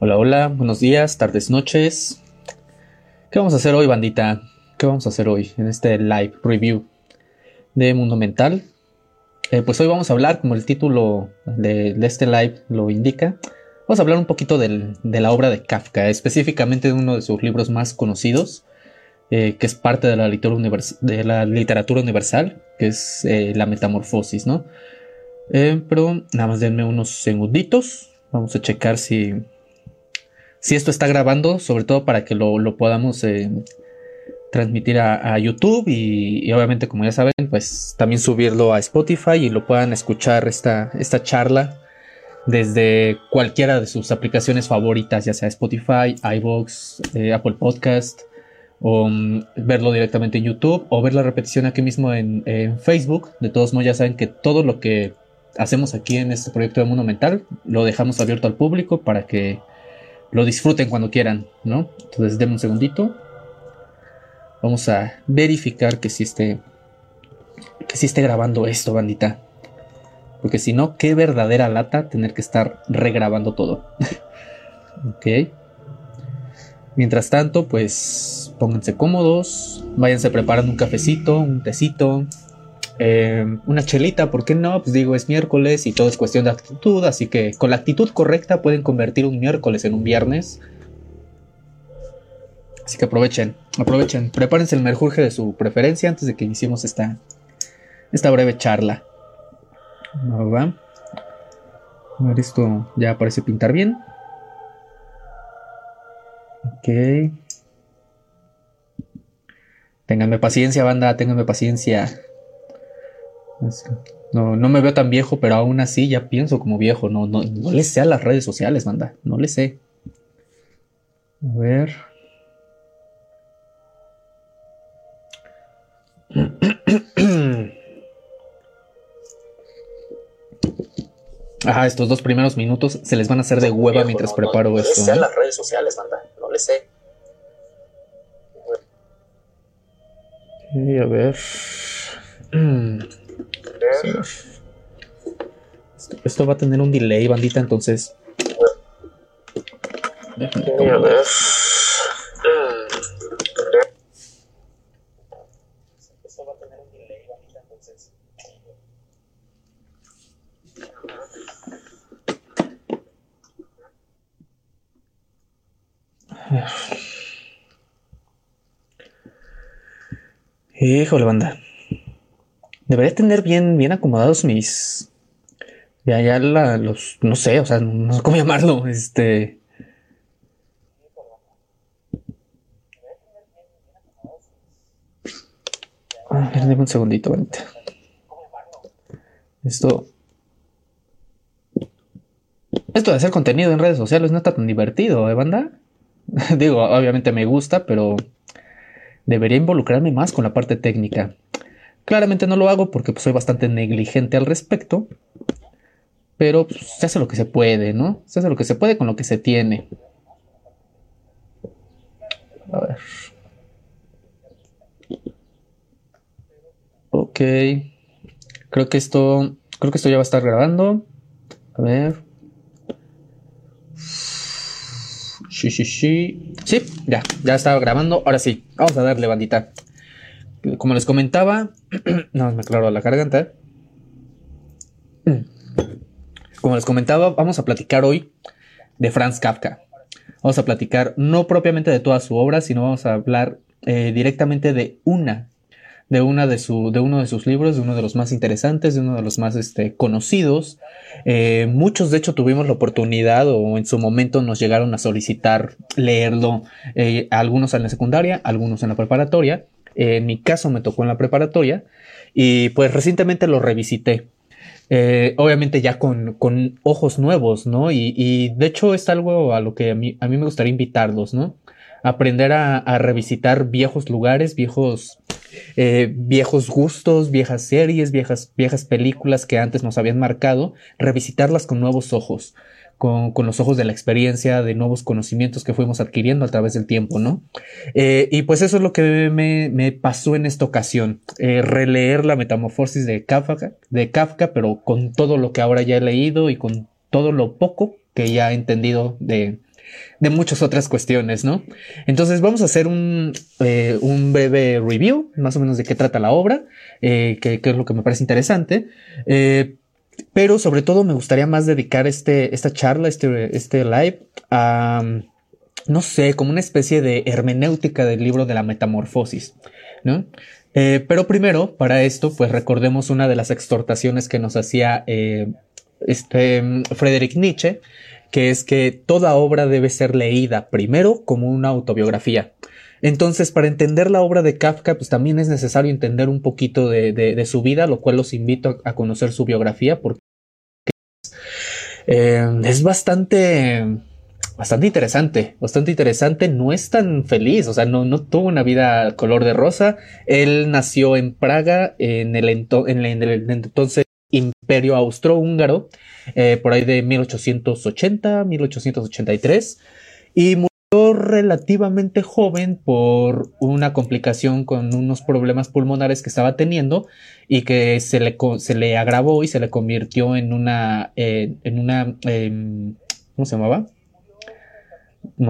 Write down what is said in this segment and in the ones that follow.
Hola, hola, buenos días, tardes, noches. ¿Qué vamos a hacer hoy, bandita? ¿Qué vamos a hacer hoy en este live review de Mundo Mental? Eh, pues hoy vamos a hablar, como el título de, este live lo indica, vamos a hablar un poquito de la obra de Kafka, específicamente de uno de sus libros más conocidos, eh, que es parte de la, literatura universal, que es eh, La Metamorfosis, ¿no? pero nada más denme unos segunditos, vamos a checar si, si esto está grabando, sobre todo para que lo, podamos transmitir a, YouTube y, obviamente como ya saben pues también subirlo a Spotify y lo puedan escuchar esta, esta charla desde cualquiera de sus aplicaciones favoritas ya sea Spotify, iVoox, eh, Apple Podcast o mm, verlo directamente en YouTube o ver la repetición aquí mismo en, Facebook. De todos modos ya saben que todo lo que hacemos aquí en este proyecto de Mundo Mental lo dejamos abierto al público para que lo disfruten cuando quieran, ¿no? Entonces denme un segundito. Vamos a verificar que sí esté. Que sí esté grabando esto, bandita. Porque si no, qué verdadera lata tener que estar regrabando todo. ok. Mientras tanto, pues pónganse cómodos. Váyanse preparando un cafecito, un tecito. Eh, una chelita, ¿por qué no? Pues digo, es miércoles y todo es cuestión de actitud. Así que con la actitud correcta pueden convertir un miércoles en un viernes. Así que aprovechen, aprovechen, prepárense el merjurje de su preferencia antes de que iniciemos esta, esta breve charla. va? A ver, esto ya parece pintar bien. Ok. Ténganme paciencia, banda, ténganme paciencia. No, no me veo tan viejo, pero aún así ya pienso como viejo. No, no, no le sé a las redes sociales, banda. No le sé. A ver. Ajá, estos dos primeros minutos se les van a hacer de hueva mientras preparo esto. No ¿eh? las redes sociales, banda. No le sé. a ver. Esto, va a tener un delay, bandita, entonces. a ver. Híjole, banda. Debería tener bien, bien acomodados mis. Ya, ya los. No sé, o sea, no sé cómo llamarlo. Este. A ver, un segundito, bandita. Esto. Esto de hacer contenido en redes sociales no está tan divertido, ¿eh, banda? Digo, obviamente me gusta, pero debería involucrarme más con la parte técnica. Claramente no lo hago porque pues, soy bastante negligente al respecto. Pero pues, se hace lo que se puede, ¿no? Se hace lo que se puede con lo que se tiene. A ver. Ok. Creo que esto. Creo que esto ya va a estar grabando. A ver. Sí, sí, sí. Sí, ya, ya estaba grabando. Ahora sí, vamos a darle bandita. Como les comentaba, no me aclaro la garganta. Como les comentaba, vamos a platicar hoy de Franz Kafka. Vamos a platicar no propiamente de toda su obra, sino vamos a hablar eh, directamente de una de, una de, su, de uno de sus libros, de uno de los más interesantes, de uno de los más este, conocidos. Eh, muchos, de hecho, tuvimos la oportunidad o en su momento nos llegaron a solicitar leerlo, eh, algunos en la secundaria, algunos en la preparatoria. en mi caso me tocó en la preparatoria y pues recientemente lo revisité. Eh, obviamente ya con, con, ojos nuevos, ¿no? Y, y, de hecho es algo a lo que a mí, a mí me gustaría invitarlos, ¿no? Aprender a, a revisitar viejos lugares, viejos eh, viejos gustos, viejas series, viejas, viejas películas que antes nos habían marcado, revisitarlas con nuevos ojos, con, los ojos de la experiencia, de nuevos conocimientos que fuimos adquiriendo a través del tiempo, ¿no? Eh, y pues eso es lo que me, pasó en esta ocasión, eh, releer la metamorfosis de Kafka, de Kafka, pero con todo lo que ahora ya he leído y con todo lo poco que ya he entendido de, de muchas otras cuestiones, ¿no? Entonces vamos a hacer un, eh, un breve review, más o menos de qué trata la obra, eh, que, es lo que me parece interesante. Eh, pero sobre todo me gustaría más dedicar este, esta charla, este, este live a, no sé, como una especie de hermenéutica del libro de la metamorfosis, ¿no? pero primero, para esto, pues recordemos una de las exhortaciones que nos hacía este, Friedrich Nietzsche, que es que toda obra debe ser leída primero como una autobiografía. Entonces, para entender la obra de Kafka, pues también es necesario entender un poquito de, su vida, lo cual los invito a, conocer su biografía porque eh, es bastante, bastante interesante, bastante interesante. No es tan feliz, o sea, no, tuvo una vida color de rosa. Él nació en Praga en el entonces Imperio Austrohúngaro, eh, por ahí de 1880, 1883, y murió relativamente joven por una complicación con unos problemas pulmonares que estaba teniendo y que se le, se le agravó y se le convirtió en una, eh, en una, em, ¿cómo se llamaba?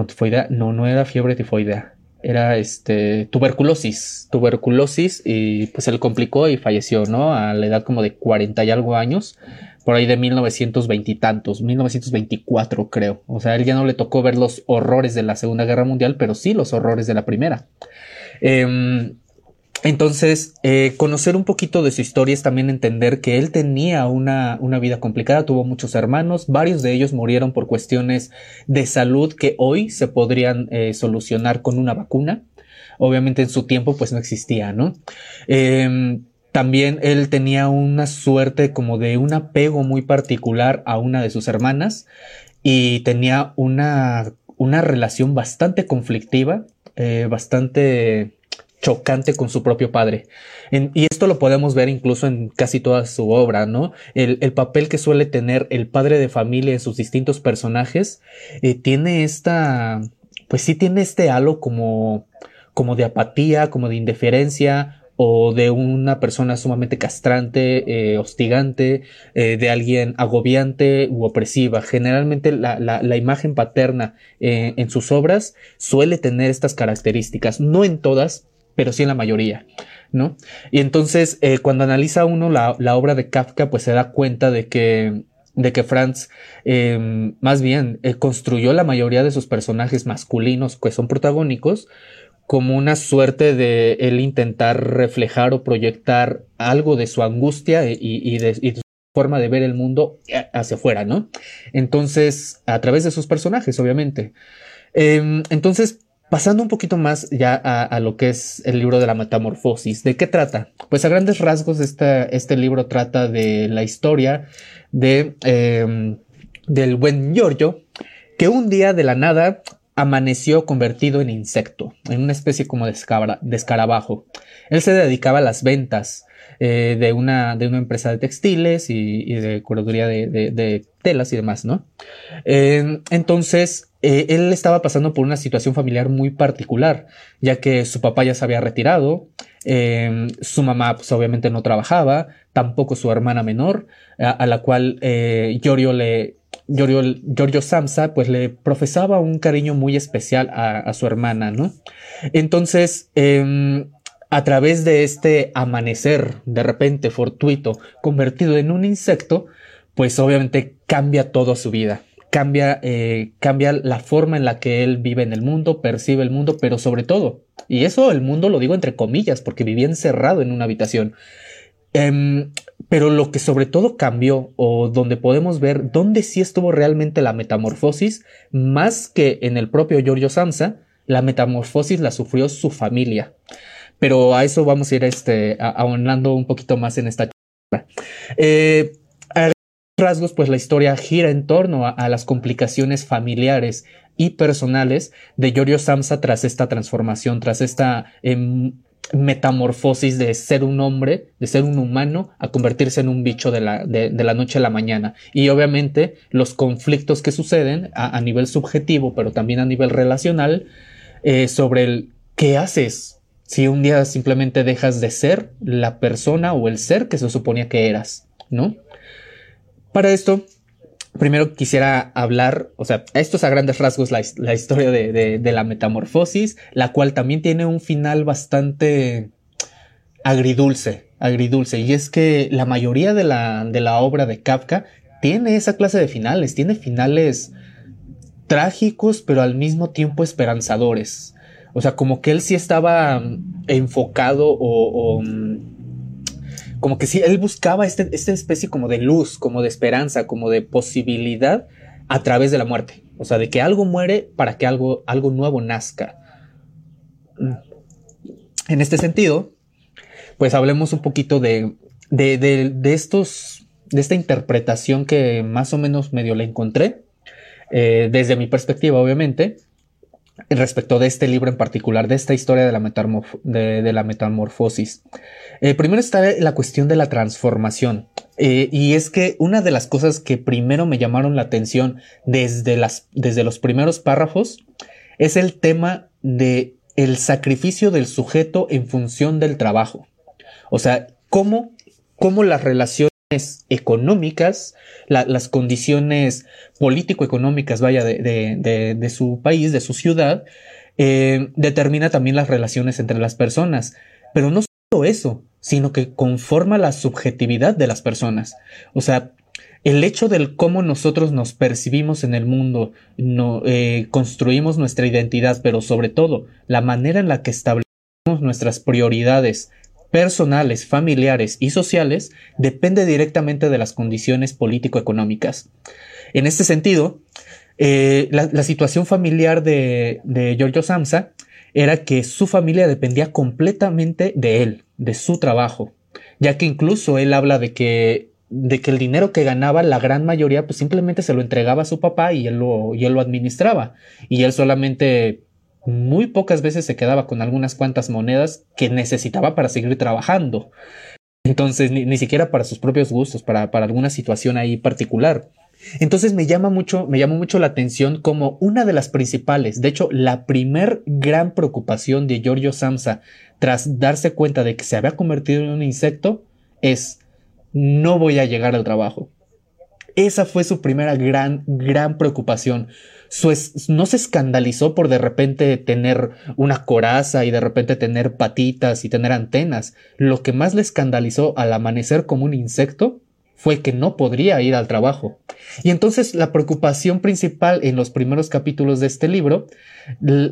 Tifoidea, no, no era fiebre tifoidea era este tuberculosis, tuberculosis y pues se le complicó y falleció, ¿no? A la edad como de 40 y algo años, por ahí de 1920 y tantos, 1924 creo. O sea, él ya no le tocó ver los horrores de la Segunda Guerra Mundial, pero sí los horrores de la Primera. Eh, entonces, eh, conocer un poquito de su historia es también entender que él tenía una, una, vida complicada, tuvo muchos hermanos, varios de ellos murieron por cuestiones de salud que hoy se podrían eh, solucionar con una vacuna. Obviamente en su tiempo pues no existía, ¿no? Em, también él tenía una suerte como de un apego muy particular a una de sus hermanas y tenía una, una relación bastante conflictiva, eh, bastante chocante con su propio padre. y esto lo podemos ver incluso en casi toda su obra, ¿no? El, papel que suele tener el padre de familia en sus distintos personajes eh, tiene esta, pues sí tiene este halo como, como de apatía, como de indiferencia, o de una persona sumamente castrante, eh, hostigante, eh, de alguien agobiante u opresiva. Generalmente la, la, imagen paterna en sus obras suele tener estas características, no en todas, pero sí en la mayoría, ¿no? Y entonces, eh, cuando analiza uno la, obra de Kafka, pues se da cuenta de que de que Franz em, más bien eh, construyó la mayoría de sus personajes masculinos que son protagónicos como una suerte de él intentar reflejar o proyectar algo de su angustia y, de, y, de, su forma de ver el mundo hacia afuera, ¿no? Entonces, a través de sus personajes, obviamente. Em, entonces, Pasando un poquito más ya a, lo que es el libro de la metamorfosis, ¿de qué trata? Pues a grandes rasgos este, libro trata de la historia de, em, del buen Giorgio, que un día de la nada amaneció convertido en insecto, en una especie como de, escarabajo. Él se dedicaba a las ventas eh, de, una, de una empresa de textiles y, de curaduría de, telas y demás, ¿no? Eh, entonces, eh, él estaba pasando por una situación familiar muy particular, ya que su papá ya se había retirado, em, su mamá pues obviamente no trabajaba, tampoco su hermana menor, a, la cual eh, Giorgio le... Giorgio, Samsa pues le profesaba un cariño muy especial a, su hermana, ¿no? Entonces, em, a través de este amanecer de repente fortuito convertido en un insecto, pues obviamente cambia toda su vida cambia, eh, cambia la forma en la que él vive en el mundo, percibe el mundo, pero sobre todo, y eso el mundo lo digo entre comillas, porque vivía encerrado en una habitación. Em, pero lo que sobre todo cambió, o donde podemos ver dónde sí estuvo realmente la metamorfosis, más que en el propio Giorgio Samsa, la metamorfosis la sufrió su familia. Pero a eso vamos a ir este, ahondando un poquito más en esta charla. Eh, rasgos, pues la historia gira en torno a, las complicaciones familiares y personales de Giorgio Samsa tras esta transformación, tras esta em, metamorfosis de ser un hombre, de ser un humano, a convertirse en un bicho de la, de, la noche a la mañana. Y obviamente los conflictos que suceden a, nivel subjetivo, pero también a nivel relacional, eh, sobre el qué haces si un día simplemente dejas de ser la persona o el ser que se suponía que eras, ¿no? Para esto, primero quisiera hablar, o sea, esto es a grandes rasgos la, la historia de, de, la metamorfosis, la cual también tiene un final bastante agridulce, agridulce, y es que la mayoría de la, de la obra de Kafka tiene esa clase de finales, tiene finales trágicos, pero al mismo tiempo esperanzadores. O sea, como que él sí estaba enfocado o, como que sí, él buscaba este, esta especie como de luz, como de esperanza, como de posibilidad a través de la muerte. O sea, de que algo muere para que algo, algo nuevo nazca. Mm. En este sentido, pues hablemos un poquito de, de, de, de estos, de esta interpretación que más o menos medio le encontré, eh, desde mi perspectiva, obviamente, respecto de este libro en particular, de esta historia de la, de la metamorfosis. Eh, primero está la cuestión de la transformación. Eh, y es que una de las cosas que primero me llamaron la atención desde, las, desde los primeros párrafos es el tema de el sacrificio del sujeto en función del trabajo. O sea, cómo, cómo las relaciones económicas, la, las condiciones político-económicas, vaya, de, su país, de su ciudad, eh, determina también las relaciones entre las personas. Pero no solo eso, sino que conforma la subjetividad de las personas. O sea, el hecho del cómo nosotros nos percibimos en el mundo, eh, construimos nuestra identidad, pero sobre todo la manera en la que establecemos nuestras prioridades personales, familiares y sociales depende directamente de las condiciones político-económicas. En este sentido, eh, la, situación familiar de, de Giorgio Samsa era que su familia dependía completamente de él, de su trabajo, ya que incluso él habla de que de que el dinero que ganaba la gran mayoría pues simplemente se lo entregaba a su papá y él lo, y él lo administraba y él solamente muy pocas veces se quedaba con algunas cuantas monedas que necesitaba para seguir trabajando. Entonces, ni, ni siquiera para sus propios gustos, para, para, alguna situación ahí particular. Entonces me llama mucho, me llamó mucho la atención como una de las principales, de hecho, la primer gran preocupación de Giorgio Samsa tras darse cuenta de que se había convertido en un insecto es no voy a llegar al trabajo. Esa fue su primera gran, gran preocupación no se escandalizó por de repente tener una coraza y de repente tener patitas y tener antenas. Lo que más le escandalizó al amanecer como un insecto fue que no podría ir al trabajo. Y entonces la preocupación principal en los primeros capítulos de este libro,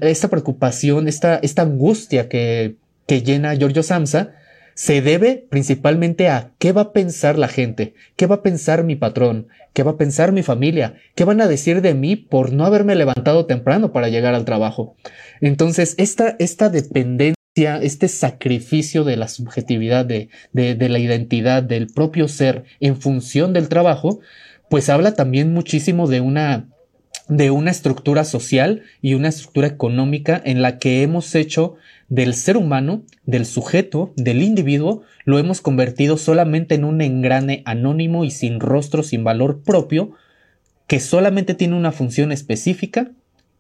esta preocupación, esta, angustia que, que llena Giorgio Samsa, se debe principalmente a qué va a pensar la gente, qué va a pensar mi patrón, qué va a pensar mi familia, qué van a decir de mí por no haberme levantado temprano para llegar al trabajo. Entonces, esta, esta dependencia este sacrificio de la subjetividad, de, de, la identidad, del propio ser en función del trabajo, pues habla también muchísimo de una, de una estructura social y una estructura económica en la que hemos hecho del ser humano, del sujeto, del individuo, lo hemos convertido solamente en un engrane anónimo y sin rostro, sin valor propio, que solamente tiene una función específica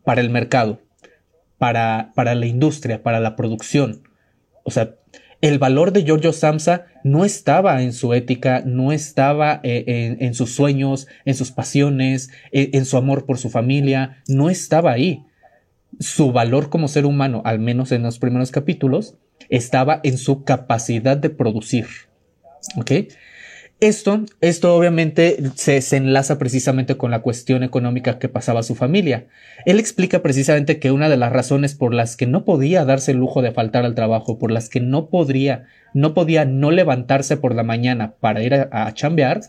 para el mercado, para, para la industria, para la producción. O sea, el valor de Giorgio Samsa no estaba en su ética, no estaba en, eh, en, sus sueños, en sus pasiones, en, en, su amor por su familia, no estaba ahí su valor como ser humano, al menos en los primeros capítulos, estaba en su capacidad de producir. ¿Ok? Esto, esto obviamente se, enlaza precisamente con la cuestión económica que pasaba su familia. Él explica precisamente que una de las razones por las que no podía darse el lujo de faltar al trabajo, por las que no podría, no podía no levantarse por la mañana para ir a, a chambear,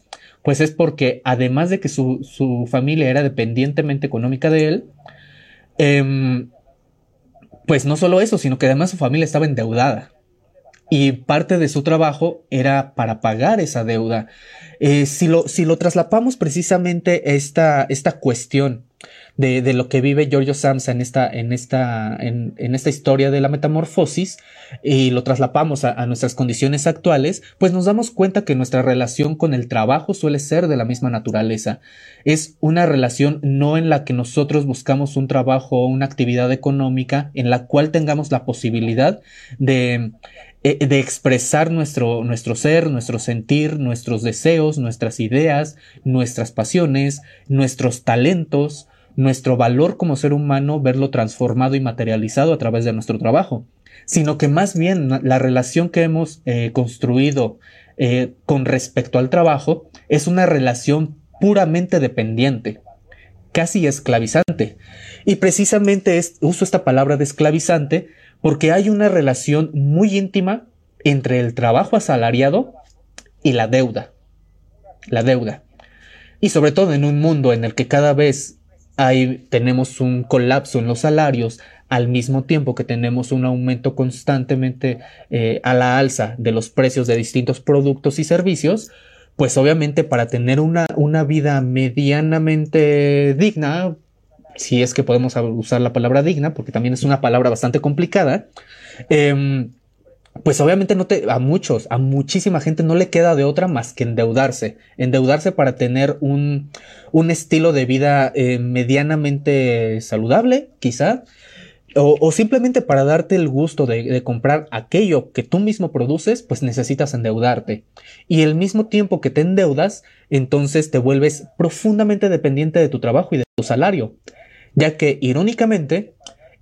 pues es porque además de que su familia era dependientemente económica de él, eh, pues no solo eso, sino que además su familia estaba endeudada. Y parte de su trabajo era para pagar esa deuda. Eh, si, lo, si lo traslapamos precisamente esta, esta cuestión de, lo que vive Giorgio Samsa en esta, en esta, en, esta historia de la metamorfosis y lo traslapamos a, a, nuestras condiciones actuales, pues nos damos cuenta que nuestra relación con el trabajo suele ser de la misma naturaleza. Es una relación no en la que nosotros buscamos un trabajo o una actividad económica en la cual tengamos la posibilidad de eh, de expresar nuestro, nuestro ser, nuestro sentir, nuestros deseos, nuestras ideas, nuestras pasiones, nuestros talentos, nuestro valor como ser humano, verlo transformado y materializado a través de nuestro trabajo, sino que más bien la relación que hemos eh, construido eh, con respecto al trabajo es una relación puramente dependiente, casi esclavizante. Y precisamente uso esta palabra de esclavizante porque hay una relación muy íntima entre el trabajo asalariado y la deuda. La deuda. Y sobre todo en un mundo en el que cada vez hay, tenemos un colapso en los salarios, al mismo tiempo que tenemos un aumento constantemente eh, a la alza de los precios de distintos productos y servicios, pues obviamente para tener una, una vida medianamente digna, si es que podemos usar la palabra digna, porque también es una palabra bastante complicada, em, pues obviamente no te, a muchos, a muchísima gente no le queda de otra más que endeudarse, endeudarse para tener un, un estilo de vida eh, medianamente saludable, quizá, o, simplemente para darte el gusto de, comprar aquello que tú mismo produces, pues necesitas endeudarte. Y el mismo tiempo que te endeudas, entonces te vuelves profundamente dependiente de tu trabajo y de tu salario. Ya que, irónicamente,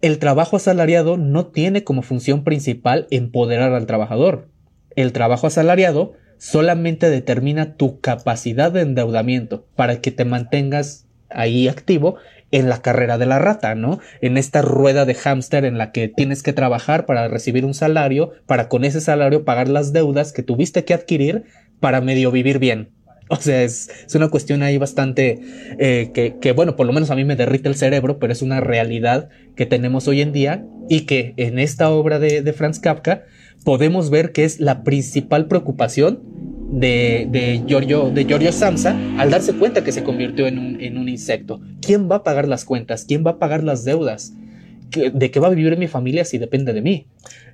el trabajo asalariado no tiene como función principal empoderar al trabajador. El trabajo asalariado solamente determina tu capacidad de endeudamiento para que te mantengas ahí activo en la carrera de la rata, ¿no? En esta rueda de hámster en la que tienes que trabajar para recibir un salario, para con ese salario pagar las deudas que tuviste que adquirir para medio vivir bien. O sea, es, una cuestión ahí bastante eh, que, que, bueno, por lo menos a mí me derrite el cerebro, pero es una realidad que tenemos hoy en día y que en esta obra de, de Franz Kafka podemos ver que es la principal preocupación de, de, Giorgio, de Giorgio Samsa al darse cuenta que se convirtió en un, en un insecto. ¿Quién va a pagar las cuentas? ¿Quién va a pagar las deudas? ¿De qué va a vivir mi familia si depende de mí?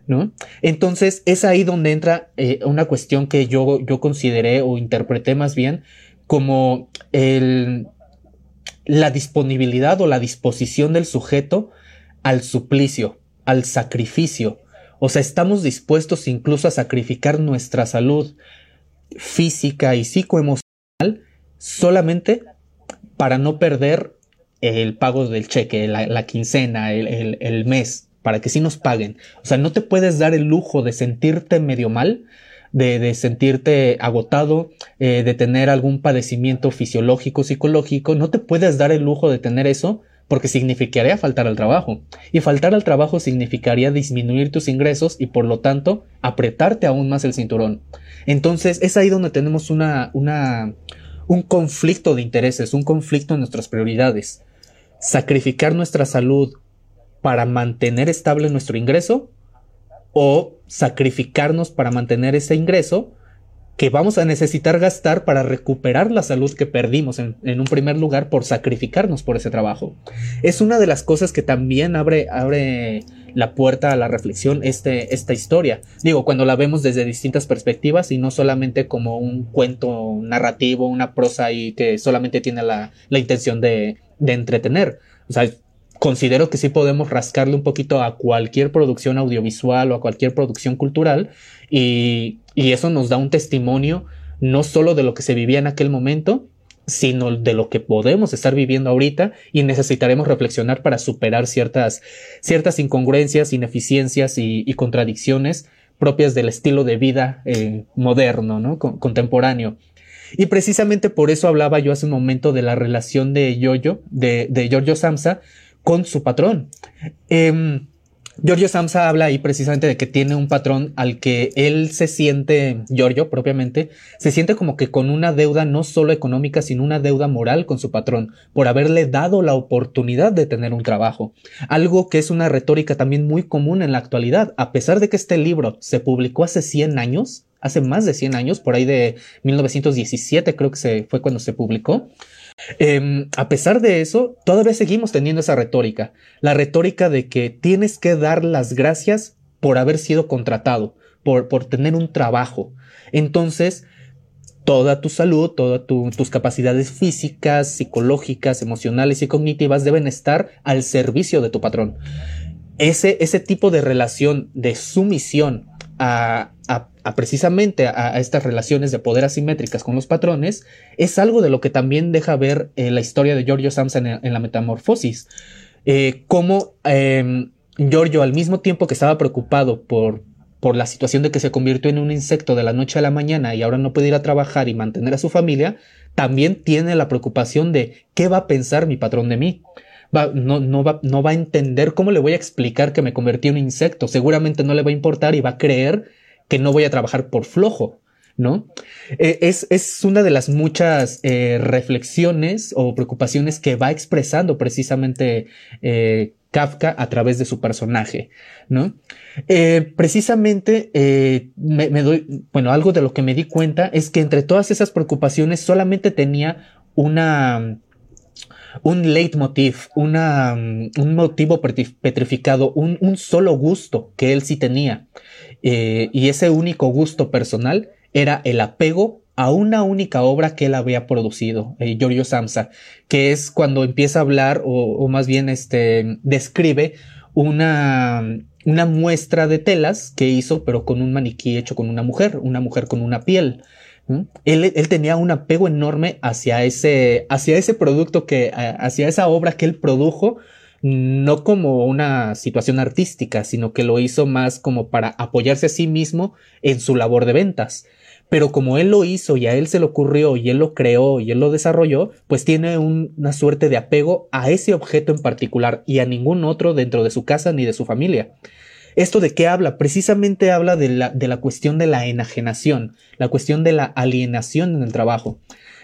¿No? Entonces es ahí donde entra eh, una cuestión que yo, yo consideré o interpreté más bien como el, la disponibilidad o la disposición del sujeto al suplicio, al sacrificio. O sea, estamos dispuestos incluso a sacrificar nuestra salud, física y psicoemocional solamente para no perder el pago del cheque, la, quincena, el, mes, para que sí nos paguen. O sea, no te puedes dar el lujo de sentirte medio mal, de, sentirte agotado, eh, de tener algún padecimiento fisiológico, psicológico. No te puedes dar el lujo de tener eso porque significaría faltar al trabajo. Y faltar al trabajo significaría disminuir tus ingresos y por lo tanto apretarte aún más el cinturón. Entonces es ahí donde tenemos una, una, un conflicto de intereses, un conflicto en nuestras prioridades. Sacrificar nuestra salud para mantener estable nuestro ingreso o sacrificarnos para mantener ese ingreso que vamos a necesitar gastar para recuperar la salud que perdimos en, un primer lugar por sacrificarnos por ese trabajo. Es una de las cosas que también abre, abre la puerta a la reflexión este, esta historia. Digo, cuando la vemos desde distintas perspectivas y no solamente como un cuento narrativo, una prosa y que solamente tiene la, la intención de, de entretener. O sea, considero que sí podemos rascarle un poquito a cualquier producción audiovisual o a cualquier producción cultural y, eso nos da un testimonio no solo de lo que se vivía en aquel momento, sino de lo que podemos estar viviendo ahorita y necesitaremos reflexionar para superar ciertas, ciertas incongruencias, ineficiencias y, contradicciones propias del estilo de vida eh, moderno, ¿no? contemporáneo. Y precisamente por eso hablaba yo hace un momento de la relación de Yoyo, de, de Giorgio Samsa, con su patrón. Em, Giorgio Samsa habla ahí precisamente de que tiene un patrón al que él se siente, Giorgio propiamente, se siente como que con una deuda no solo económica, sino una deuda moral con su patrón, por haberle dado la oportunidad de tener un trabajo. Algo que es una retórica también muy común en la actualidad, a pesar de que este libro se publicó hace 100 años, hace más de 100 años, por ahí de 1917 creo que se, fue cuando se publicó. Em, a pesar de eso, todavía seguimos teniendo esa retórica, la retórica de que tienes que dar las gracias por haber sido contratado, por, por tener un trabajo. Entonces, toda tu salud, todas tus capacidades físicas, psicológicas, emocionales y cognitivas deben estar al servicio de tu patrón. Ese, ese tipo de relación de sumisión a, precisamente a, estas relaciones de poder asimétricas con los patrones, es algo de lo que también deja ver eh, la historia de Giorgio Samsa en, la metamorfosis. Eh, cómo em, Giorgio, al mismo tiempo que estaba preocupado por, por la situación de que se convirtió en un insecto de la noche a la mañana y ahora no puede ir a trabajar y mantener a su familia, también tiene la preocupación de qué va a pensar mi patrón de mí no, no, va, no va a entender cómo le voy a explicar que me convertí en un insecto. Seguramente no le va a importar y va a creer que no voy a trabajar por flojo. ¿No? Eh, es, es, una de las muchas eh, reflexiones o preocupaciones que va expresando precisamente eh, Kafka a través de su personaje, ¿no? precisamente me, doy, bueno, algo de lo que me di cuenta es que entre todas esas preocupaciones solamente tenía una, un leitmotiv, una, un motivo petrificado, un, un, solo gusto que él sí tenía. Eh, y ese único gusto personal era el apego a una única obra que él había producido, eh, Giorgio Samsa, que es cuando empieza a hablar o, o más bien este, describe una, una muestra de telas que hizo, pero con un maniquí hecho con una mujer, una mujer con una piel. Él, tenía un apego enorme hacia ese, hacia ese producto que, hacia esa obra que él produjo, no como una situación artística, sino que lo hizo más como para apoyarse a sí mismo en su labor de ventas. Pero como él lo hizo y a él se le ocurrió y él lo creó y él lo desarrolló, pues tiene una suerte de apego a ese objeto en particular y a ningún otro dentro de su casa ni de su familia. ¿Esto de qué habla? Precisamente habla de la, de la cuestión de la enajenación, la cuestión de la alienación en el trabajo.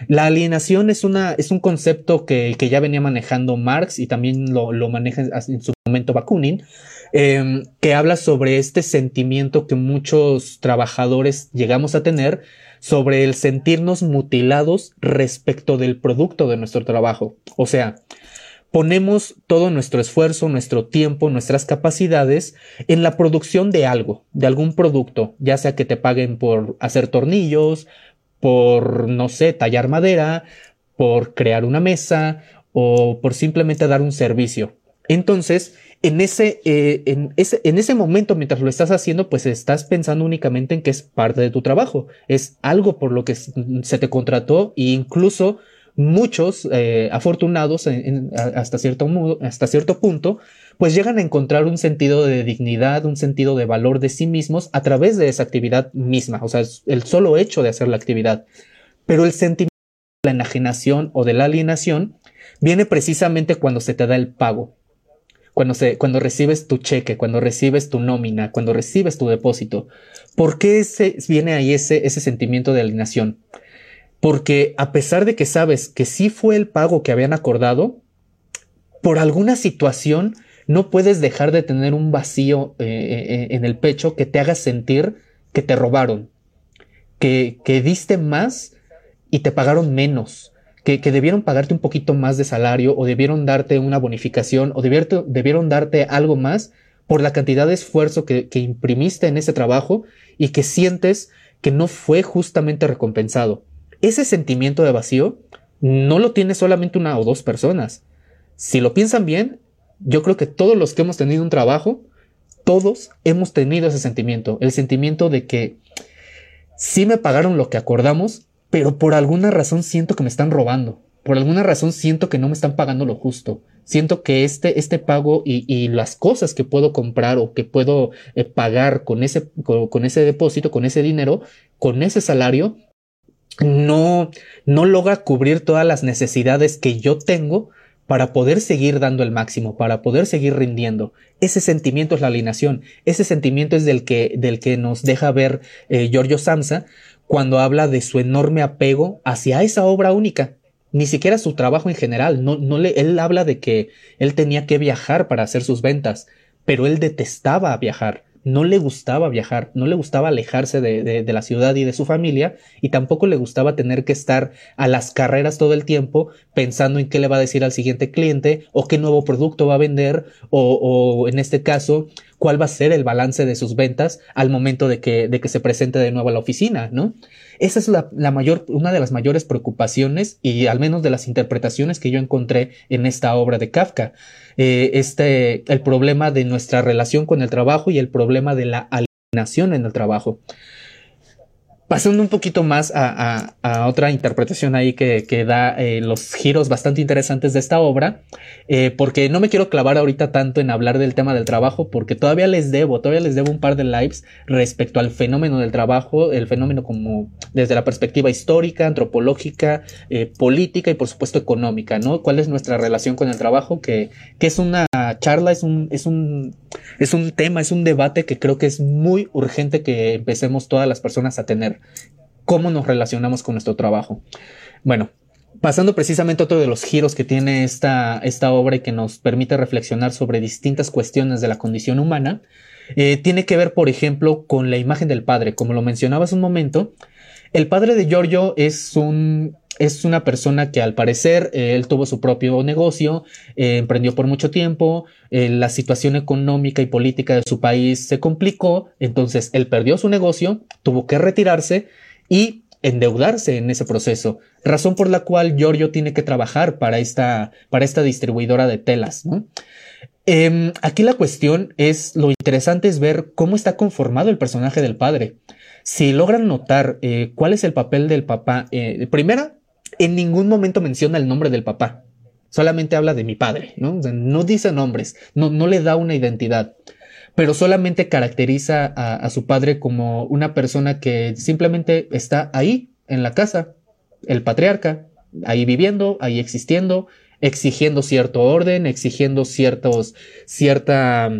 La alienación es, una, es un concepto que, que, ya venía manejando Marx y también lo, lo maneja en su momento Bakunin, em, que habla sobre este sentimiento que muchos trabajadores llegamos a tener sobre el sentirnos mutilados respecto del producto de nuestro trabajo. O sea, ponemos todo nuestro esfuerzo, nuestro tiempo, nuestras capacidades en la producción de algo, de algún producto, ya sea que te paguen por hacer tornillos, por, no sé, tallar madera, por crear una mesa o por simplemente dar un servicio. Entonces, en ese, eh, en, ese, en ese momento, mientras lo estás haciendo, pues estás pensando únicamente en que es parte de tu trabajo, es algo por lo que se te contrató e incluso muchos eh, afortunados hasta, cierto punto, pues llegan a encontrar un sentido de dignidad, un sentido de valor de sí mismos a través de esa actividad misma, o sea, el solo hecho de hacer la actividad. Pero el sentimiento de la enajenación o de la alienación viene precisamente cuando se te da el pago, cuando recibes tu cheque, cuando recibes tu nómina, cuando recibes tu depósito. ¿Por qué ese, viene ahí ese, ese sentimiento de alienación? Porque a pesar de que sabes que sí fue el pago que habían acordado, por alguna situación no puedes dejar de tener un vacío eh, eh, en el pecho que te haga sentir que te robaron, que, que diste más y te pagaron menos, que, que, debieron pagarte un poquito más de salario o debieron darte una bonificación o debieron, debieron darte algo más por la cantidad de esfuerzo que, que imprimiste en ese trabajo y que sientes que no fue justamente recompensado ese sentimiento de vacío no lo tiene solamente una o dos personas. Si lo piensan bien, yo creo que todos los que hemos tenido un trabajo, todos hemos tenido ese sentimiento, el sentimiento de que sí me pagaron lo que acordamos, pero por alguna razón siento que me están robando. Por alguna razón siento que no me están pagando lo justo. Siento que este, este pago y, las cosas que puedo comprar o que puedo eh, pagar con ese, con ese depósito, con ese dinero, con ese salario, no, no logra cubrir todas las necesidades que yo tengo para poder seguir dando el máximo, para poder seguir rindiendo. Ese sentimiento es la alienación, ese sentimiento es del que, del que nos deja ver eh, Giorgio Samsa cuando habla de su enorme apego hacia esa obra única, ni siquiera su trabajo en general, no, no le, él habla de que él tenía que viajar para hacer sus ventas, pero él detestaba viajar no le gustaba viajar, no le gustaba alejarse de, de, la ciudad y de su familia, y tampoco le gustaba tener que estar a las carreras todo el tiempo pensando en qué le va a decir al siguiente cliente, o qué nuevo producto va a vender, o, o en este caso, cuál va a ser el balance de sus ventas al momento de que, de que se presente de nuevo a la oficina, ¿no? Esa es la, mayor, una de las mayores preocupaciones y al menos de las interpretaciones que yo encontré en esta obra de Kafka. Eh, este, el problema de nuestra relación con el trabajo y el problema de la discriminación en el trabajo. Pasando un poquito más a, otra interpretación ahí que, da eh, los giros bastante interesantes de esta obra, eh, porque no me quiero clavar ahorita tanto en hablar del tema del trabajo, porque todavía les debo, todavía les debo un par de lives respecto al fenómeno del trabajo, el fenómeno como desde la perspectiva histórica, antropológica, eh, política y por supuesto económica, ¿no? ¿Cuál es nuestra relación con el trabajo? Que, que es una charla, es un, es un, es un tema, es un debate que creo que es muy urgente que empecemos todas las personas a tener cómo nos relacionamos con nuestro trabajo. Bueno, pasando precisamente a otro de los giros que tiene esta, esta obra y que nos permite reflexionar sobre distintas cuestiones de la condición humana, eh, tiene que ver, por ejemplo, con la imagen del padre. Como lo mencionaba hace un momento, el padre de Giorgio es un es una persona que al parecer eh, él tuvo su propio negocio, eh, emprendió por mucho tiempo, la situación económica y política de su país se complicó, entonces él perdió su negocio, tuvo que retirarse y endeudarse en ese proceso, razón por la cual Giorgio tiene que trabajar para esta, para esta distribuidora de telas. Em, aquí la cuestión es, lo interesante es ver cómo está conformado el personaje del padre. Si logran notar eh, cuál es el papel del papá, eh, primera, en ningún momento menciona el nombre del papá, solamente habla de mi padre, ¿no? no dice nombres, no, no le da una identidad pero solamente caracteriza a, su padre como una persona que simplemente está ahí, en la casa, el patriarca, ahí viviendo, ahí existiendo, exigiendo cierto orden, exigiendo ciertos, cierta,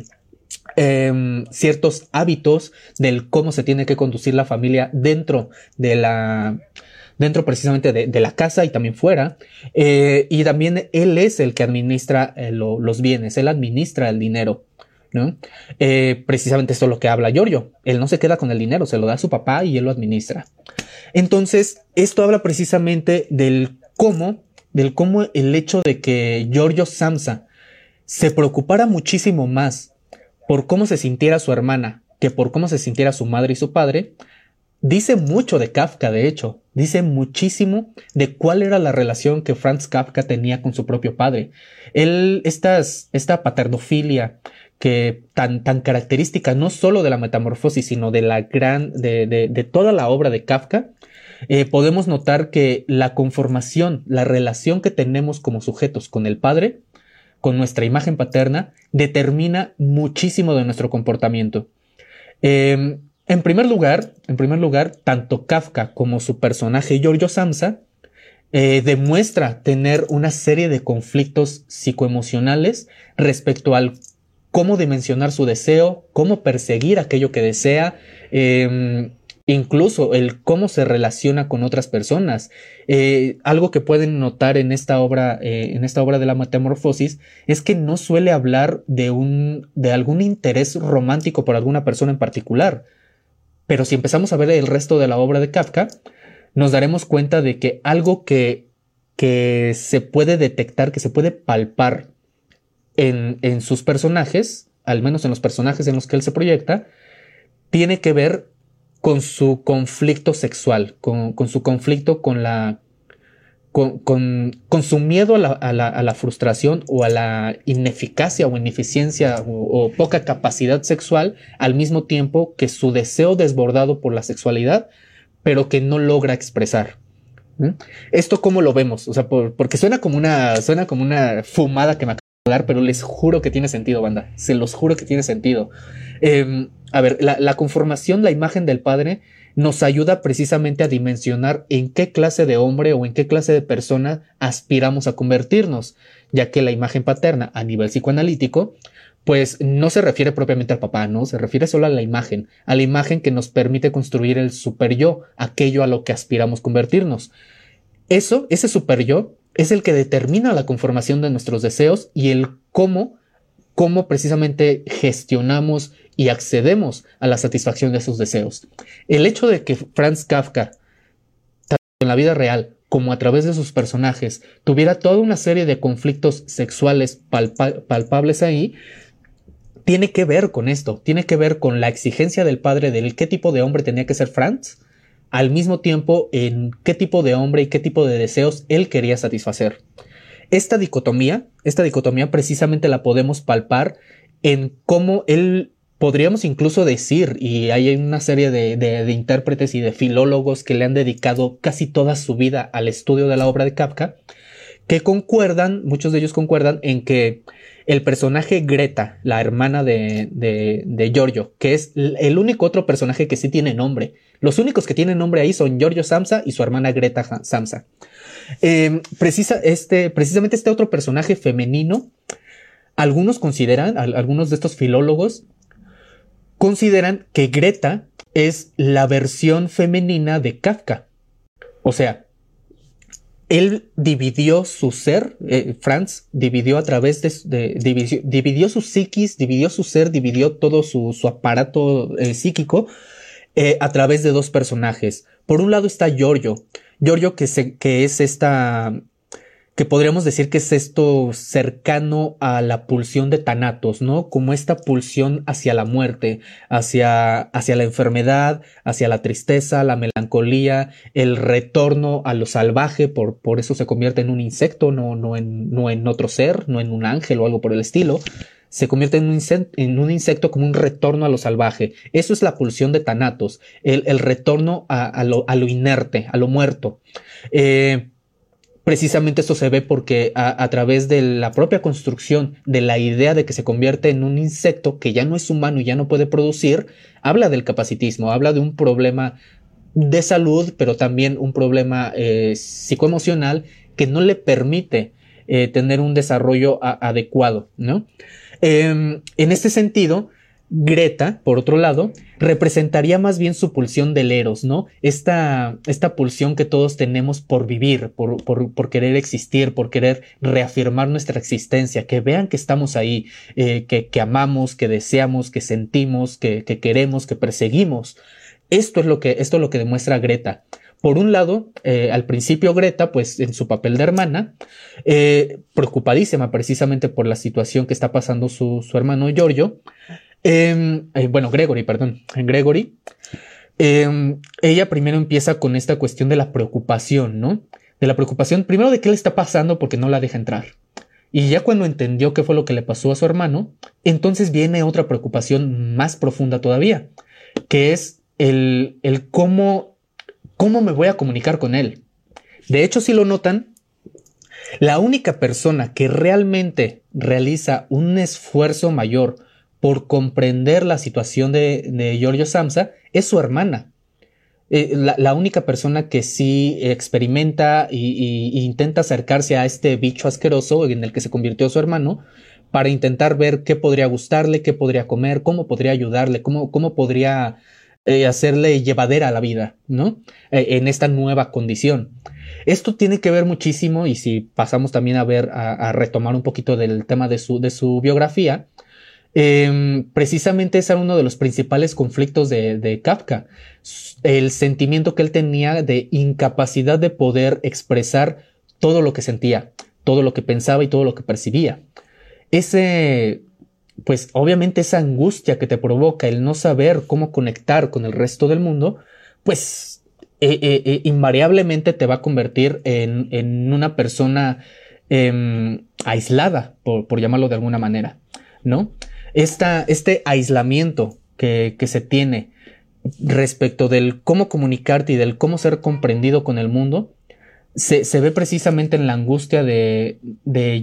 em, ciertos hábitos del cómo se tiene que conducir la familia dentro de la, dentro precisamente de, la casa y también fuera. Eh, y también él es el que administra eh, los bienes, él administra el dinero. ¿no? Eh, precisamente esto es lo que habla Giorgio. Él no se queda con el dinero, se lo da a su papá y él lo administra. Entonces, esto habla precisamente del cómo, del cómo el hecho de que Giorgio Samsa se preocupara muchísimo más por cómo se sintiera su hermana que por cómo se sintiera su madre y su padre, dice mucho de Kafka, de hecho, dice muchísimo de cuál era la relación que Franz Kafka tenía con su propio padre. Él, estas, esta paternofilia, que tan, tan característica no solo de la metamorfosis, sino de la gran, de, de, toda la obra de Kafka, eh, podemos notar que la conformación, la relación que tenemos como sujetos con el padre, con nuestra imagen paterna, determina muchísimo de nuestro comportamiento. Em, en primer lugar, en primer lugar, tanto Kafka como su personaje Giorgio Samsa eh, demuestra tener una serie de conflictos psicoemocionales respecto al cómo dimensionar su deseo, cómo perseguir aquello que desea, em, incluso el cómo se relaciona con otras personas. Eh, algo que pueden notar en esta obra, eh, en esta obra de la metamorfosis, es que no suele hablar de un, de algún interés romántico por alguna persona en particular. Pero si empezamos a ver el resto de la obra de Kafka, nos daremos cuenta de que algo que, que se puede detectar, que se puede palpar en, sus personajes, al menos en los personajes en los que él se proyecta, tiene que ver con su conflicto sexual, con, su conflicto con la. Con, su miedo a la, frustración o a la ineficacia o ineficiencia o, poca capacidad sexual, al mismo tiempo que su deseo desbordado por la sexualidad, pero que no logra expresar. Esto cómo lo vemos, o sea, porque suena como una, fumada que me pero les juro que tiene sentido, banda. Se los juro que tiene sentido. Em, a ver, la, conformación, la imagen del padre nos ayuda precisamente a dimensionar en qué clase de hombre o en qué clase de persona aspiramos a convertirnos, ya que la imagen paterna a nivel psicoanalítico, pues no se refiere propiamente al papá, no, se refiere solo a la imagen, a la imagen que nos permite construir el super yo, aquello a lo que aspiramos convertirnos. Eso, ese super yo, es el que determina la conformación de nuestros deseos y el cómo, cómo precisamente gestionamos y accedemos a la satisfacción de esos deseos. El hecho de que Franz Kafka, tanto en la vida real como a través de sus personajes, tuviera toda una serie de conflictos sexuales palpables ahí, tiene que ver con esto, tiene que ver con la exigencia del padre del qué tipo de hombre tenía que ser Franz al mismo tiempo en qué tipo de hombre y qué tipo de deseos él quería satisfacer. Esta dicotomía, esta dicotomía precisamente la podemos palpar en cómo él podríamos incluso decir, y hay una serie de, de, intérpretes y de filólogos que le han dedicado casi toda su vida al estudio de la obra de Kafka, que concuerdan, muchos de ellos concuerdan en que el personaje Greta, la hermana de, de, Giorgio, que es el único otro personaje que sí tiene nombre. Los únicos que tienen nombre ahí son Giorgio Samsa y su hermana Greta Samsa. Em, precisa, este, precisamente este otro personaje femenino, algunos consideran, algunos de estos filólogos, consideran que Greta es la versión femenina de Kafka. O sea, él dividió su ser, eh, Franz dividió a través de, dividió, su psiquis, dividió su ser, dividió todo su, aparato eh, psíquico eh, a través de dos personajes. Por un lado está Giorgio, Giorgio que, que es esta, que podríamos decir que es esto cercano a la pulsión de Thanatos, ¿no? Como esta pulsión hacia la muerte, hacia, hacia la enfermedad, hacia la tristeza, la melancolía, el retorno a lo salvaje, por, por eso se convierte en un insecto, no, no, en, no en otro ser, no en un ángel o algo por el estilo. Se convierte en un, insecto, como un retorno a lo salvaje. Eso es la pulsión de Thanatos, el, retorno a, lo, inerte, a lo muerto. Eh, Precisamente esto se ve porque a, través de la propia construcción de la idea de que se convierte en un insecto que ya no es humano y ya no puede producir, habla del capacitismo, habla de un problema de salud, pero también un problema eh, psicoemocional que no le permite eh, tener un desarrollo adecuado, ¿no? Em, en este sentido, Greta, por otro lado, representaría más bien su pulsión del eros, ¿no? Esta, esta pulsión que todos tenemos por vivir, por, por, querer existir, por querer reafirmar nuestra existencia, que vean que estamos ahí, eh, que, que, amamos, que deseamos, que sentimos, que, que, queremos, que perseguimos. Esto es lo que, esto es lo que demuestra Greta. Por un lado, eh, al principio Greta, pues en su papel de hermana, eh, preocupadísima precisamente por la situación que está pasando su, su hermano Giorgio, Em, eh, bueno, Gregory, perdón, Gregory. Em, ella primero empieza con esta cuestión de la preocupación, ¿no? De la preocupación, primero de qué le está pasando porque no la deja entrar. Y ya cuando entendió qué fue lo que le pasó a su hermano, entonces viene otra preocupación más profunda todavía, que es el, el cómo, cómo me voy a comunicar con él. De hecho, si lo notan, la única persona que realmente realiza un esfuerzo mayor por comprender la situación de, de Giorgio Samsa es su hermana. Eh, la, única persona que sí experimenta y, intenta acercarse a este bicho asqueroso en el que se convirtió su hermano para intentar ver qué podría gustarle, qué podría comer, cómo podría ayudarle, cómo, cómo podría eh, hacerle llevadera a la vida, ¿no? Eh, en esta nueva condición. Esto tiene que ver muchísimo, y si pasamos también a ver, a, retomar un poquito del tema de su, de su biografía, Em, precisamente ese era uno de los principales conflictos de, Kafka, el sentimiento que él tenía de incapacidad de poder expresar todo lo que sentía, todo lo que pensaba y todo lo que percibía. Ese, pues obviamente esa angustia que te provoca el no saber cómo conectar con el resto del mundo, pues eh, eh, eh, invariablemente te va a convertir en, una persona em, aislada, por, por llamarlo de alguna manera, ¿no? este aislamiento que, se tiene respecto del cómo comunicarte y del cómo ser comprendido con el mundo, se, ve precisamente en la angustia de,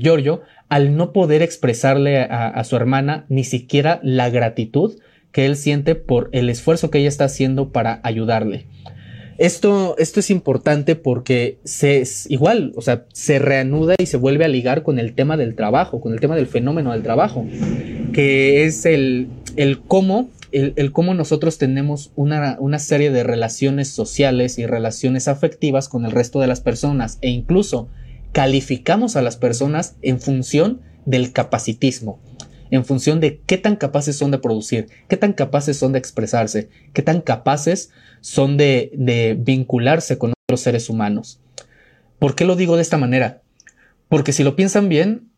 Giorgio al no poder expresarle a, su hermana ni siquiera la gratitud que él siente por el esfuerzo que ella está haciendo para ayudarle. Esto, esto es importante porque se, igual, o sea, se reanuda y se vuelve a ligar con el tema del trabajo, con el tema del fenómeno del trabajo, que es el, el cómo, el, cómo nosotros tenemos una, una serie de relaciones sociales y relaciones afectivas con el resto de las personas e incluso calificamos a las personas en función del capacitismo en función de qué tan capaces son de producir, qué tan capaces son de expresarse, qué tan capaces son de, vincularse con otros seres humanos. ¿Por qué lo digo de esta manera? Porque si lo piensan bien,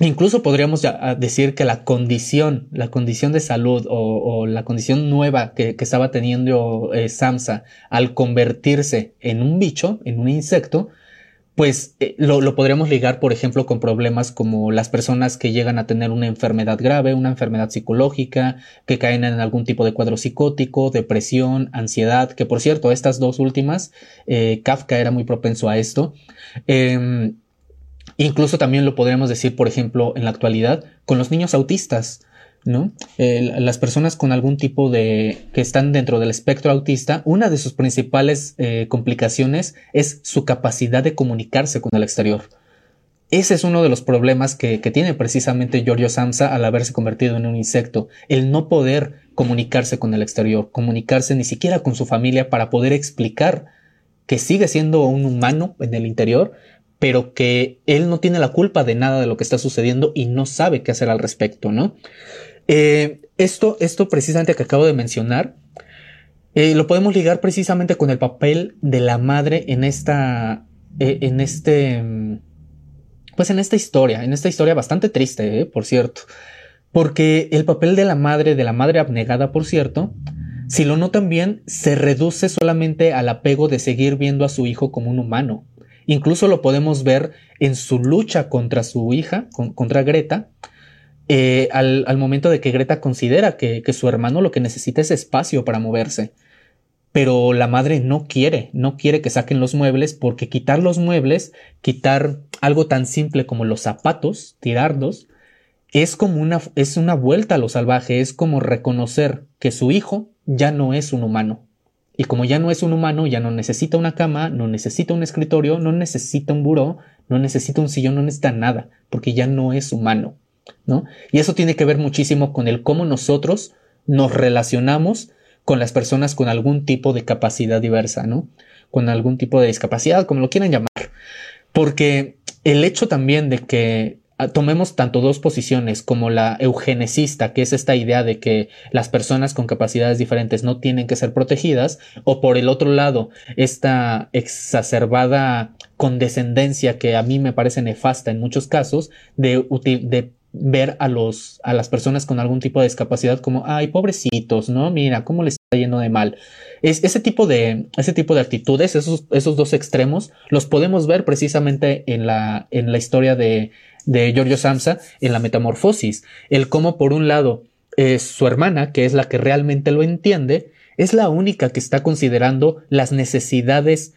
incluso podríamos decir que la condición, la condición de salud o, la condición nueva que, estaba teniendo eh, Samsa al convertirse en un bicho, en un insecto, pues eh, lo, lo, podríamos ligar, por ejemplo, con problemas como las personas que llegan a tener una enfermedad grave, una enfermedad psicológica, que caen en algún tipo de cuadro psicótico, depresión, ansiedad, que por cierto, estas dos últimas, eh, Kafka era muy propenso a esto. Eh, incluso también lo podríamos decir, por ejemplo, en la actualidad, con los niños autistas. ¿no? las personas con algún tipo de que están dentro del espectro autista, una de sus principales eh, complicaciones es su capacidad de comunicarse con el exterior. Ese es uno de los problemas que, que, tiene precisamente Giorgio Samsa al haberse convertido en un insecto, el no poder comunicarse con el exterior, comunicarse ni siquiera con su familia para poder explicar que sigue siendo un humano en el interior, pero que él no tiene la culpa de nada de lo que está sucediendo y no sabe qué hacer al respecto, ¿no? Eh, esto, esto precisamente que acabo de mencionar, eh, lo podemos ligar precisamente con el papel de la madre en esta, eh, en este, mm, pues en esta historia, en esta historia bastante triste, por cierto, porque el papel de la madre, de la madre abnegada, por cierto, si lo notan bien, se reduce solamente al apego de seguir viendo a su hijo como un humano. Incluso lo podemos ver en su lucha contra su hija, contra Greta, eh, al, momento de que Greta considera que, su hermano lo que necesita es espacio para moverse. Pero la madre no quiere, no quiere que saquen los muebles porque quitar los muebles, quitar algo tan simple como los zapatos, tirarlos, es como una, es una vuelta a lo salvaje, es como reconocer que su hijo ya no es un humano. Y como ya no es un humano, ya no necesita una cama, no necesita un escritorio, no necesita un buró, no necesita un sillón, no necesita nada, porque ya no es humano. ¿no? Y eso tiene que ver muchísimo con el cómo nosotros nos relacionamos con las personas con algún tipo de capacidad diversa, ¿no? Con algún tipo de discapacidad, como lo quieran llamar. Porque el hecho también de que tomemos tanto dos posiciones como la eugenesista, que es esta idea de que las personas con capacidades diferentes no tienen que ser protegidas, o por el otro lado, esta exacerbada condescendencia que a mí me parece nefasta en muchos casos de, de ver a los a las personas con algún tipo de discapacidad como ay pobrecitos no mira cómo les está yendo de mal es ese tipo de ese tipo de actitudes esos esos dos extremos los podemos ver precisamente en la en la historia de de Giorgio Samsa en la metamorfosis el cómo por un lado es su hermana que es la que realmente lo entiende es la única que está considerando las necesidades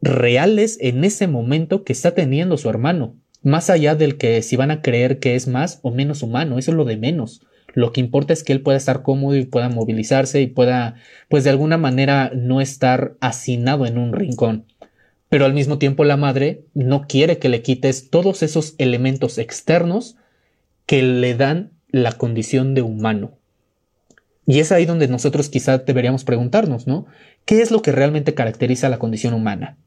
reales en ese momento que está teniendo su hermano más allá del que si van a creer que es más o menos humano, eso es lo de menos. Lo que importa es que él pueda estar cómodo y pueda movilizarse y pueda, pues de alguna manera, no estar hacinado en un rincón. Pero al mismo tiempo la madre no quiere que le quites todos esos elementos externos que le dan la condición de humano. Y es ahí donde nosotros quizá deberíamos preguntarnos, ¿no? ¿Qué es lo que realmente caracteriza la condición humana?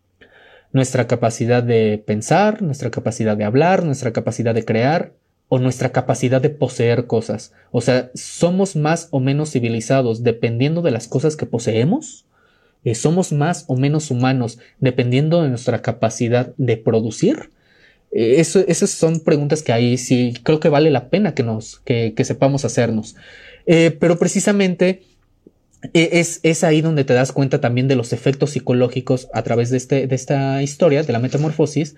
nuestra capacidad de pensar, nuestra capacidad de hablar, nuestra capacidad de crear o nuestra capacidad de poseer cosas. O sea, somos más o menos civilizados dependiendo de las cosas que poseemos. Eh, somos más o menos humanos dependiendo de nuestra capacidad de producir. Eh, eso, esas son preguntas que ahí sí creo que vale la pena que nos, que, sepamos hacernos. Eh, pero precisamente e, es, es, ahí donde te das cuenta también de los efectos psicológicos a través de, este, de esta historia, de la metamorfosis,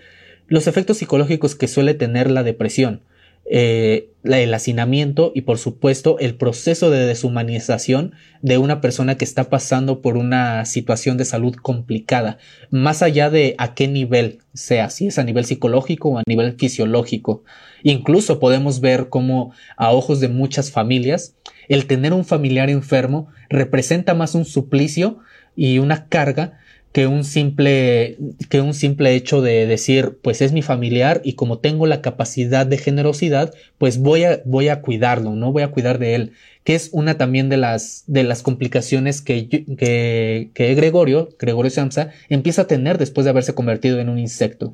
los efectos psicológicos que suele tener la depresión, eh, el hacinamiento y por supuesto el proceso de deshumanización de una persona que está pasando por una situación de salud complicada, más allá de a qué nivel sea, si es a nivel psicológico o a nivel fisiológico. Incluso podemos ver cómo a ojos de muchas familias el tener un familiar enfermo representa más un suplicio y una carga que un simple que un simple hecho de decir pues es mi familiar y como tengo la capacidad de generosidad pues voy a voy a cuidarlo no voy a cuidar de él que es una también de las de las complicaciones que que, que Gregorio Gregorio Samsa empieza a tener después de haberse convertido en un insecto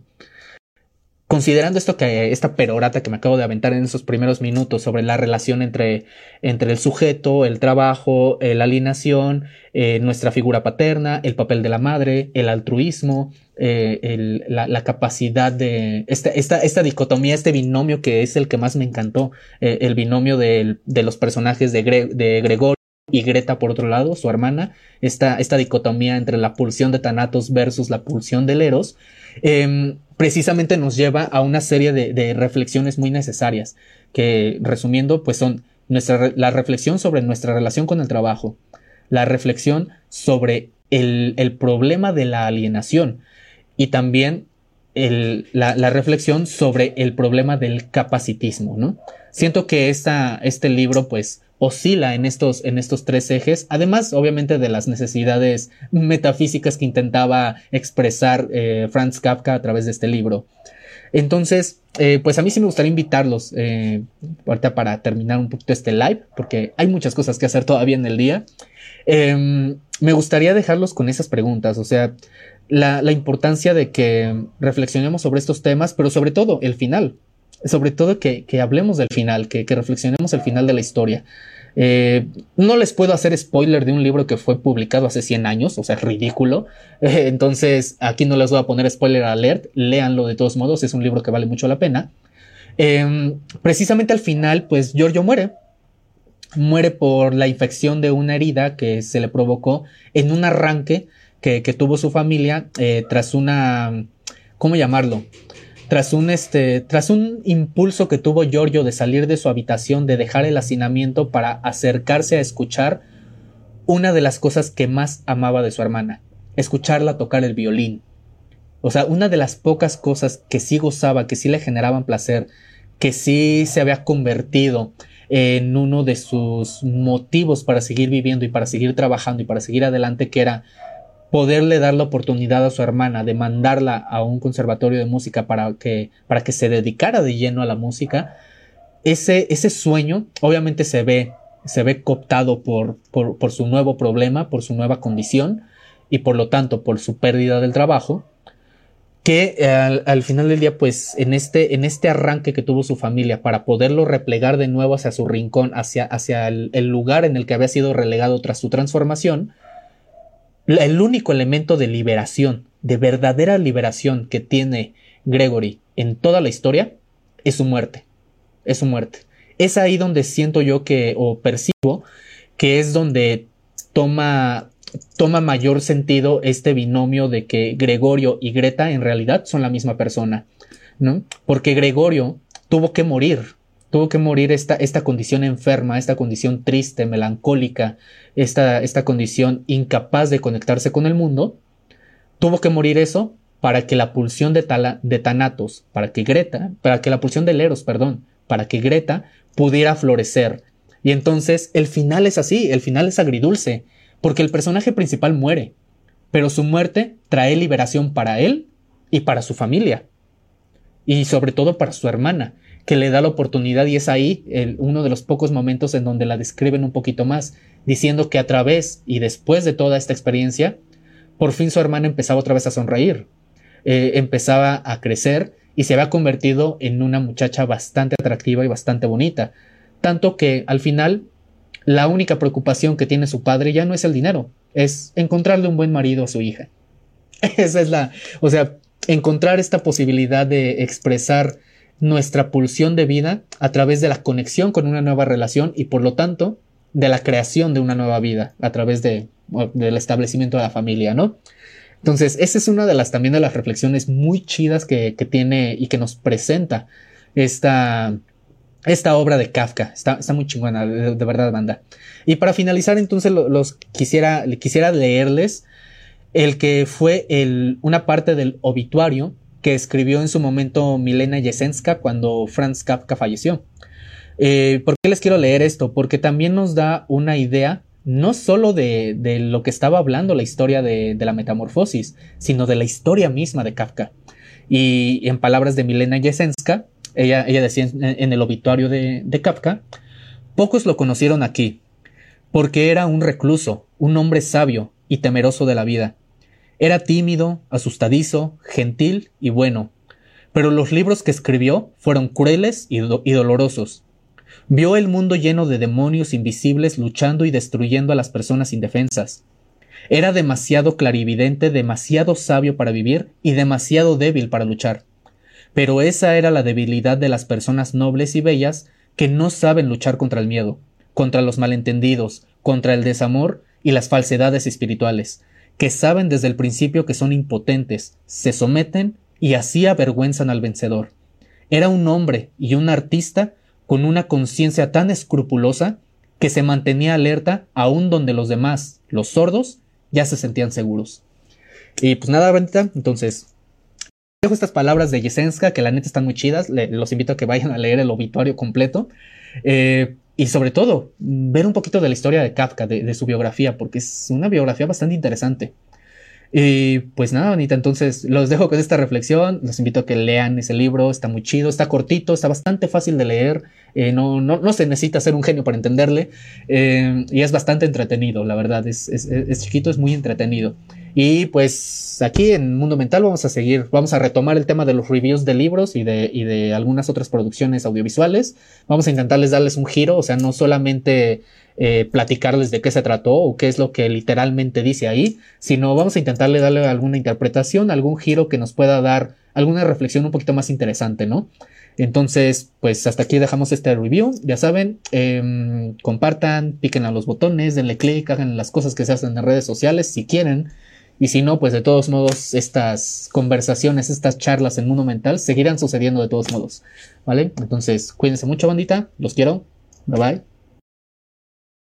Considerando esto que esta perorata que me acabo de aventar en esos primeros minutos sobre la relación entre, entre el sujeto, el trabajo, eh, la alienación, eh, nuestra figura paterna, el papel de la madre, el altruismo, eh, la, capacidad de esta, esta, esta, dicotomía, este binomio que es el que más me encantó, el binomio de, de los personajes de, de Gregorio y Greta por otro lado, su hermana, esta, esta dicotomía entre la pulsión de Thanatos versus la pulsión del Eros, em, precisamente nos lleva a una serie de, reflexiones muy necesarias, que resumiendo, pues son nuestra, la reflexión sobre nuestra relación con el trabajo, la reflexión sobre el, el problema de la alienación y también el, la, reflexión sobre el problema del capacitismo, ¿no? Siento que esta, este libro, pues, oscila en estos, en estos tres ejes, además, obviamente, de las necesidades metafísicas que intentaba expresar eh, Franz Kafka a través de este libro. Entonces, eh, pues a mí sí me gustaría invitarlos eh, ahorita para terminar un poquito este live, porque hay muchas cosas que hacer todavía en el día. Em, me gustaría dejarlos con esas preguntas, o sea, la, importancia de que reflexionemos sobre estos temas, pero sobre todo el final, sobre todo que, hablemos del final, que, reflexionemos el final de la historia. Eh, no les puedo hacer spoiler de un libro que fue publicado hace 100 años, o sea, ridículo. entonces, aquí no les voy a poner spoiler alert, léanlo de todos modos, es un libro que vale mucho la pena. Em, precisamente al final, pues Giorgio muere. Muere por la infección de una herida que se le provocó en un arranque que, tuvo su familia eh, tras una, ¿cómo llamarlo? Tras un, este, tras un impulso que tuvo Giorgio de salir de su habitación, de dejar el hacinamiento para acercarse a escuchar una de las cosas que más amaba de su hermana, escucharla tocar el violín. O sea, una de las pocas cosas que sí gozaba, que sí le generaban placer, que sí se había convertido en uno de sus motivos para seguir viviendo y para seguir trabajando y para seguir adelante, que era poderle dar la oportunidad a su hermana de mandarla a un conservatorio de música para que, para que se dedicara de lleno a la música, ese, ese sueño obviamente se ve, se ve cooptado por, por, su nuevo problema, por su nueva condición y por lo tanto por su pérdida del trabajo, que al, final del día, pues en este, en este arranque que tuvo su familia para poderlo replegar de nuevo hacia su rincón, hacia, hacia el lugar en el que había sido relegado tras su transformación, el único elemento de liberación, de verdadera liberación que tiene Gregory en toda la historia es su muerte. Es su muerte. Es ahí donde siento yo que, o percibo, que es donde toma, toma mayor sentido este binomio de que Gregorio y Greta en realidad son la misma persona, ¿no? Porque Gregorio tuvo que morir tuvo que morir esta, esta condición enferma, esta condición triste, melancólica, esta, esta condición incapaz de conectarse con el mundo, tuvo que morir eso para que la pulsión de, tala, de para que Greta, para que la pulsión de Leros, perdón, para que Greta pudiera florecer. Y entonces el final es así, el final es agridulce, porque el personaje principal muere, pero su muerte trae liberación para él y para su familia, y sobre todo para su hermana, que le da la oportunidad y es ahí el, uno de los pocos momentos en donde la describen un poquito más, diciendo que a través y después de toda esta experiencia, por fin su hermana empezaba otra vez a sonreír, eh, empezaba a crecer y se había convertido en una muchacha bastante atractiva y bastante bonita, tanto que al final la única preocupación que tiene su padre ya no es el dinero, es encontrarle un buen marido a su hija. Esa es la, o sea, encontrar esta posibilidad de expresar nuestra pulsión de vida a través de la conexión con una nueva relación y por lo tanto de la creación de una nueva vida a través de, del establecimiento de la familia, ¿no? Entonces, esa es una de las también de las reflexiones muy chidas que, que tiene y que nos presenta esta, esta obra de Kafka. Está, está muy chingona, de, verdad, banda. Y para finalizar, entonces, los, quisiera, quisiera leerles el que fue el, una parte del obituario que escribió en su momento Milena Jesenska cuando Franz Kafka falleció. Eh, ¿Por qué les quiero leer esto? Porque también nos da una idea no solo de, lo que estaba hablando la historia de, la metamorfosis, sino de la historia misma de Kafka. Y en palabras de Milena Jesenska, ella, ella decía en, en el obituario de, de Kafka, pocos lo conocieron aquí, porque era un recluso, un hombre sabio y temeroso de la vida era tímido, asustadizo, gentil y bueno, pero los libros que escribió fueron crueles y, dolorosos. Vio el mundo lleno de demonios invisibles luchando y destruyendo a las personas indefensas. Era demasiado clarividente, demasiado sabio para vivir y demasiado débil para luchar. Pero esa era la debilidad de las personas nobles y bellas que no saben luchar contra el miedo, contra los malentendidos, contra el desamor y las falsedades espirituales, que saben desde el principio que son impotentes, se someten y así avergüenzan al vencedor. Era un hombre y un artista con una conciencia tan escrupulosa que se mantenía alerta aún donde los demás, los sordos, ya se sentían seguros. Y pues nada, bandita, entonces dejo estas palabras de Yesenska, que la neta están muy chidas, los invito a que vayan a leer el obituario completo. Eh, y sobre todo, ver un poquito de la historia de Kafka, de, su biografía, porque es una biografía bastante interesante. Y pues nada, bonita, entonces los dejo con esta reflexión, los invito a que lean ese libro, está muy chido, está cortito, está bastante fácil de leer, eh, no, no, no, se necesita ser un genio para entenderle, eh, y es bastante entretenido, la verdad, es, es, es chiquito, es muy entretenido. Y pues aquí en Mundo Mental vamos a seguir, vamos a retomar el tema de los reviews de libros y de, y de algunas otras producciones audiovisuales. Vamos a intentarles darles un giro, o sea, no solamente eh, platicarles de qué se trató o qué es lo que literalmente dice ahí, sino vamos a intentarle darle alguna interpretación, algún giro que nos pueda dar alguna reflexión un poquito más interesante, ¿no? Entonces, pues hasta aquí dejamos este review. Ya saben, eh, compartan, piquen a los botones, denle clic, hagan las cosas que se hacen en redes sociales si quieren. Y si no, pues de todos modos, estas conversaciones, estas charlas en mundo mental seguirán sucediendo de todos modos. ¿Vale? Entonces, cuídense mucho, bandita. Los quiero. Bye bye.